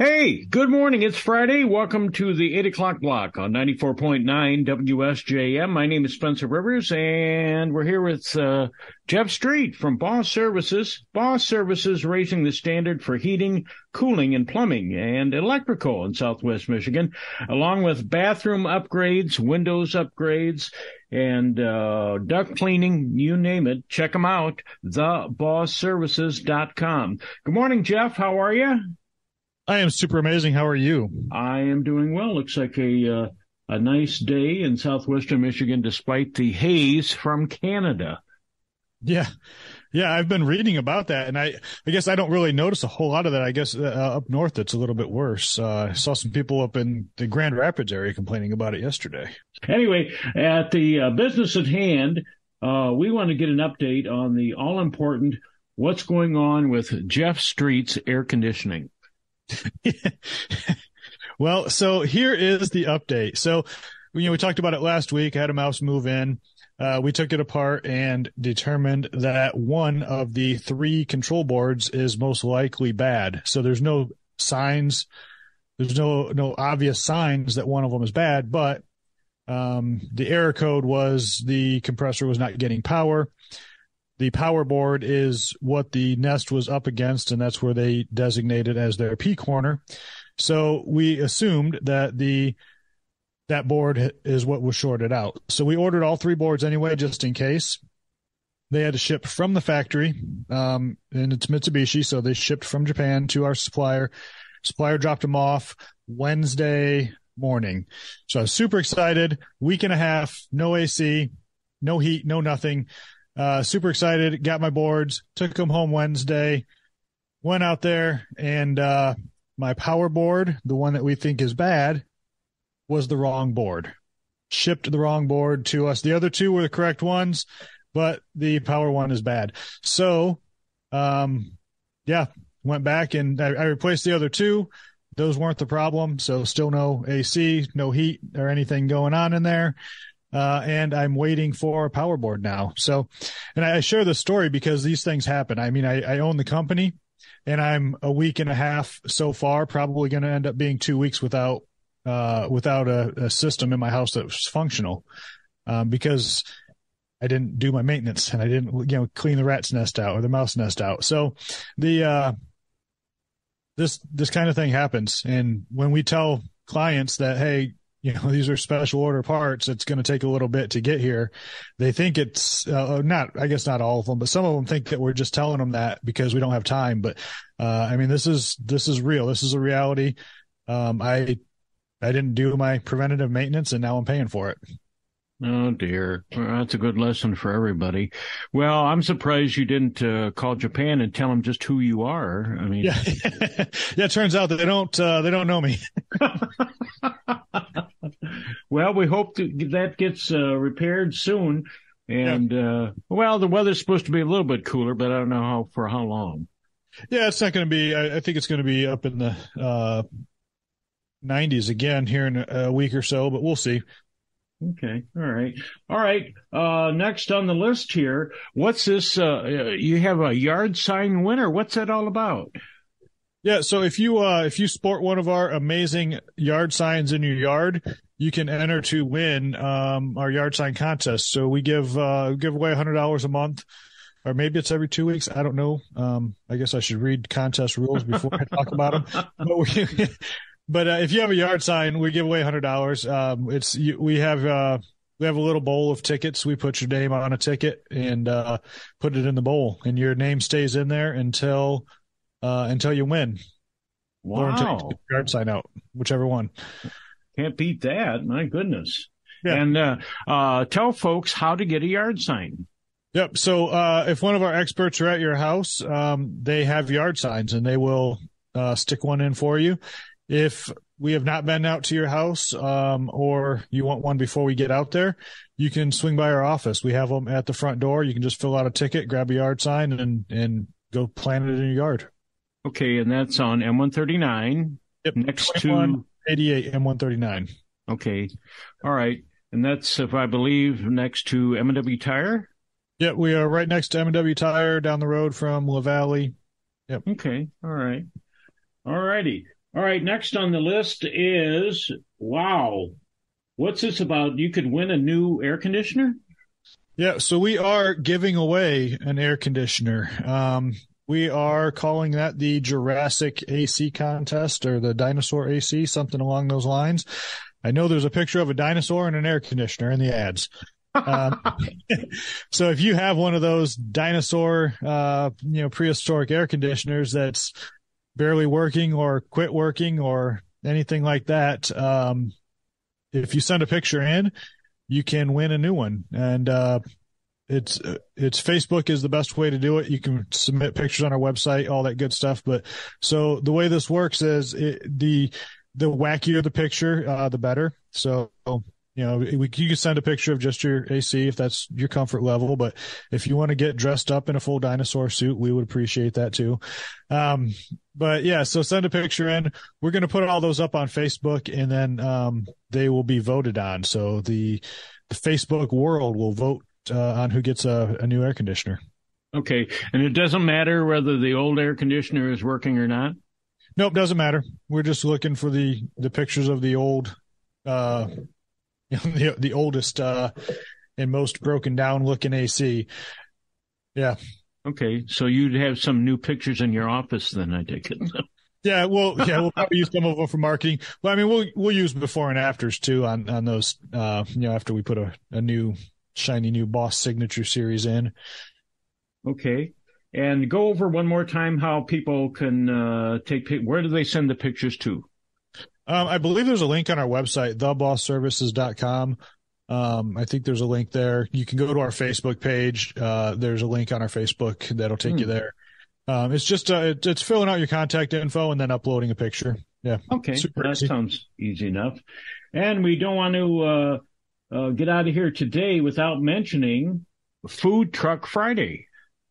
Hey, good morning. It's Friday. Welcome to the 8 o'clock block on 94.9 WSJM. My name is Spencer Rivers and we're here with uh, Jeff Street from Boss Services. Boss Services raising the standard for heating, cooling, and plumbing and electrical in Southwest Michigan, along with bathroom upgrades, windows upgrades, and uh, duct cleaning, you name it. Check them out, thebossservices.com. Good morning, Jeff. How are you? I am super amazing. How are you? I am doing well. Looks like a uh, a nice day in southwestern Michigan, despite the haze from Canada. Yeah, yeah. I've been reading about that, and I I guess I don't really notice a whole lot of that. I guess uh, up north it's a little bit worse. Uh, I saw some people up in the Grand Rapids area complaining about it yesterday. Anyway, at the uh, business at hand, uh, we want to get an update on the all important what's going on with Jeff Street's air conditioning. well, so here is the update. So, you know, we talked about it last week. I had a mouse move in. Uh, we took it apart and determined that one of the three control boards is most likely bad. So there's no signs, there's no no obvious signs that one of them is bad, but um, the error code was the compressor was not getting power the power board is what the nest was up against, and that's where they designated as their P corner. So we assumed that the that board is what was shorted out. So we ordered all three boards anyway, just in case. They had to ship from the factory, um, and it's Mitsubishi, so they shipped from Japan to our supplier. Supplier dropped them off Wednesday morning. So I was super excited. Week and a half, no AC, no heat, no nothing. Uh, super excited. Got my boards. Took them home Wednesday. Went out there and uh, my power board, the one that we think is bad, was the wrong board. Shipped the wrong board to us. The other two were the correct ones, but the power one is bad. So, um, yeah, went back and I, I replaced the other two. Those weren't the problem. So still no AC, no heat or anything going on in there uh, and I'm waiting for a power board now. So, and I share this story because these things happen. I mean, I, I own the company and I'm a week and a half so far, probably going to end up being two weeks without, uh, without a, a system in my house that was functional, um, because I didn't do my maintenance and I didn't, you know, clean the rat's nest out or the mouse nest out. So the, uh, this, this kind of thing happens. And when we tell clients that, Hey, you know these are special order parts it's going to take a little bit to get here they think it's uh, not i guess not all of them but some of them think that we're just telling them that because we don't have time but uh, i mean this is this is real this is a reality um, i i didn't do my preventative maintenance and now i'm paying for it Oh dear, well, that's a good lesson for everybody. Well, I'm surprised you didn't uh, call Japan and tell them just who you are. I mean, yeah, yeah. It turns out that they don't uh, they don't know me. well, we hope that, that gets uh, repaired soon. And yeah. uh, well, the weather's supposed to be a little bit cooler, but I don't know how for how long. Yeah, it's not going to be. I, I, think it's going to be up in the uh, 90s again here in a week or so, but we'll see. Okay. All right. All right. Uh, next on the list here, what's this? Uh, you have a yard sign winner. What's that all about? Yeah. So if you, uh, if you sport one of our amazing yard signs in your yard, you can enter to win, um, our yard sign contest. So we give, uh, give away a hundred dollars a month or maybe it's every two weeks. I don't know. Um, I guess I should read contest rules before I talk about them. But we, but uh, if you have a yard sign, we give away hundred dollars. Um, it's you, we have uh, we have a little bowl of tickets. We put your name on a ticket and uh, put it in the bowl, and your name stays in there until uh, until you win. Wow! Or until you yard sign out, whichever one. Can't beat that. My goodness. Yeah. And uh, uh, tell folks how to get a yard sign. Yep. So uh, if one of our experts are at your house, um, they have yard signs and they will uh, stick one in for you. If we have not been out to your house, um, or you want one before we get out there, you can swing by our office. We have them at the front door. You can just fill out a ticket, grab a yard sign, and and go plant it in your yard. Okay, and that's on M139. Yep, next to 88 M139. Okay, all right, and that's if I believe next to M&W Tire. Yep, we are right next to M&W Tire down the road from La Valley. Yep. Okay, all right, all righty. All right, next on the list is wow. What's this about? You could win a new air conditioner? Yeah, so we are giving away an air conditioner. Um, we are calling that the Jurassic AC contest or the dinosaur AC, something along those lines. I know there's a picture of a dinosaur and an air conditioner in the ads. Um, so if you have one of those dinosaur, uh, you know, prehistoric air conditioners that's barely working or quit working or anything like that, um, if you send a picture in, you can win a new one. And, uh, it's, it's Facebook is the best way to do it. You can submit pictures on our website, all that good stuff. But so the way this works is it, the, the wackier the picture, uh, the better. So you know, we, you can send a picture of just your AC if that's your comfort level. But if you want to get dressed up in a full dinosaur suit, we would appreciate that too. Um, but yeah, so send a picture in. We're going to put all those up on Facebook and then, um, they will be voted on. So the, the Facebook world will vote, uh, on who gets a, a new air conditioner. Okay. And it doesn't matter whether the old air conditioner is working or not? Nope, doesn't matter. We're just looking for the, the pictures of the old, uh, the the oldest uh, and most broken down looking AC. Yeah. Okay, so you'd have some new pictures in your office then, I take it. yeah, well, yeah, we'll probably use some of them for marketing. Well, I mean, we'll we'll use before and afters too on on those. Uh, you know, after we put a a new shiny new Boss signature series in. Okay. And go over one more time how people can uh, take. Where do they send the pictures to? Um, I believe there's a link on our website, thebossservices.com. Um, I think there's a link there. You can go to our Facebook page. Uh, there's a link on our Facebook that'll take hmm. you there. Um, it's just, uh, it, it's filling out your contact info and then uploading a picture. Yeah. Okay. Super that easy. sounds easy enough. And we don't want to, uh, get out of here today without mentioning Food Truck Friday.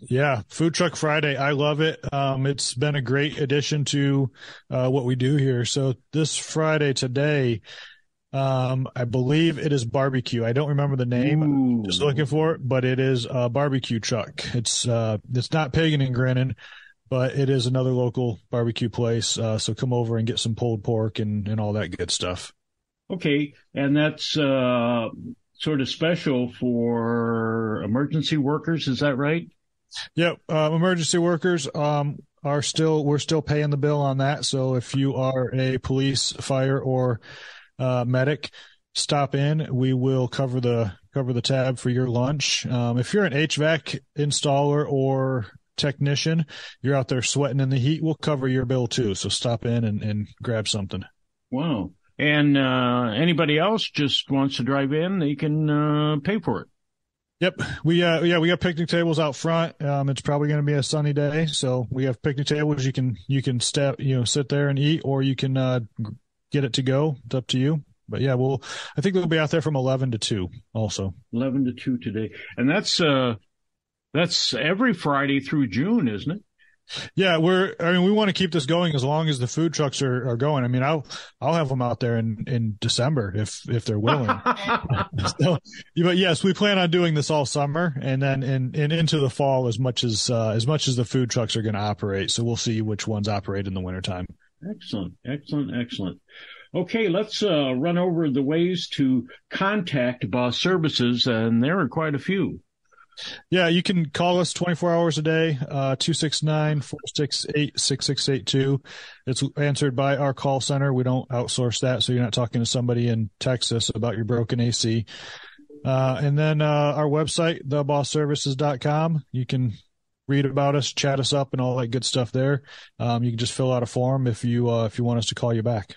Yeah, Food Truck Friday. I love it. Um, it's been a great addition to uh, what we do here. So this Friday today, um, I believe it is barbecue. I don't remember the name. Just looking for it, but it is a barbecue truck. It's uh, it's not Pagan and Grinning, but it is another local barbecue place. Uh, so come over and get some pulled pork and and all that good stuff. Okay, and that's uh, sort of special for emergency workers. Is that right? Yep. Uh, emergency workers um, are still we're still paying the bill on that. So if you are a police, fire, or uh, medic, stop in. We will cover the cover the tab for your lunch. Um, if you're an HVAC installer or technician, you're out there sweating in the heat, we'll cover your bill too. So stop in and, and grab something. Wow. And uh, anybody else just wants to drive in, they can uh, pay for it. Yep. We, uh, yeah, we got picnic tables out front. Um, it's probably going to be a sunny day. So we have picnic tables. You can, you can step, you know, sit there and eat, or you can, uh, get it to go. It's up to you. But yeah, we'll, I think we'll be out there from 11 to 2 also. 11 to 2 today. And that's, uh, that's every Friday through June, isn't it? Yeah, we're. I mean, we want to keep this going as long as the food trucks are, are going. I mean, I'll I'll have them out there in in December if if they're willing. so, but yes, we plan on doing this all summer and then in, in into the fall as much as uh, as much as the food trucks are going to operate. So we'll see which ones operate in the wintertime. Excellent, excellent, excellent. Okay, let's uh, run over the ways to contact Boss Services, and there are quite a few. Yeah, you can call us 24 hours a day, uh, 269-468-6682. It's answered by our call center. We don't outsource that, so you're not talking to somebody in Texas about your broken AC. Uh, and then, uh, our website, thebossservices.com. You can read about us, chat us up and all that good stuff there. Um, you can just fill out a form if you, uh, if you want us to call you back.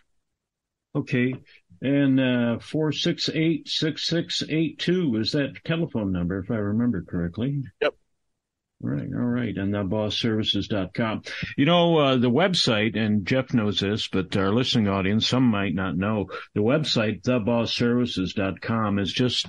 Okay and uh, 468-6682 is that telephone number, if I remember correctly. Yep. Right, all right, and thebossservices.com. You know, uh, the website, and Jeff knows this, but our listening audience, some might not know, the website, thebossservices.com is just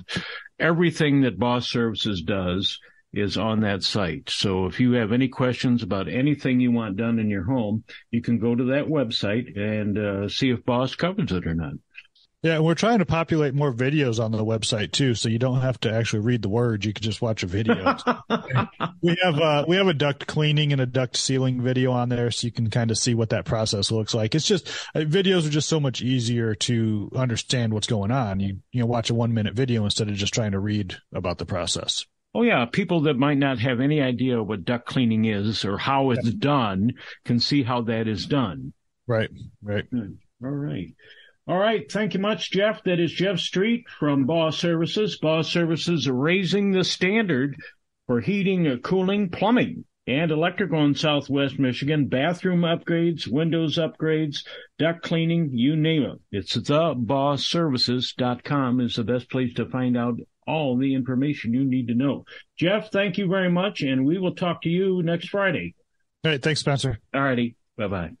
everything that Boss Services does is on that site. So if you have any questions about anything you want done in your home, you can go to that website and uh, see if Boss covers it or not. Yeah, we're trying to populate more videos on the website too, so you don't have to actually read the words. You can just watch a video. we have uh, we have a duct cleaning and a duct sealing video on there, so you can kind of see what that process looks like. It's just uh, videos are just so much easier to understand what's going on. You you know watch a one minute video instead of just trying to read about the process. Oh yeah, people that might not have any idea what duct cleaning is or how it's done can see how that is done. Right, right. All right. All right. Thank you much, Jeff. That is Jeff Street from Boss Services. Boss Services raising the standard for heating, cooling, plumbing, and electrical in Southwest Michigan. Bathroom upgrades, windows upgrades, duct cleaning, you name it. It's thebossservices.com is the best place to find out all the information you need to know. Jeff, thank you very much, and we will talk to you next Friday. All right. Thanks, Spencer. All righty. Bye bye.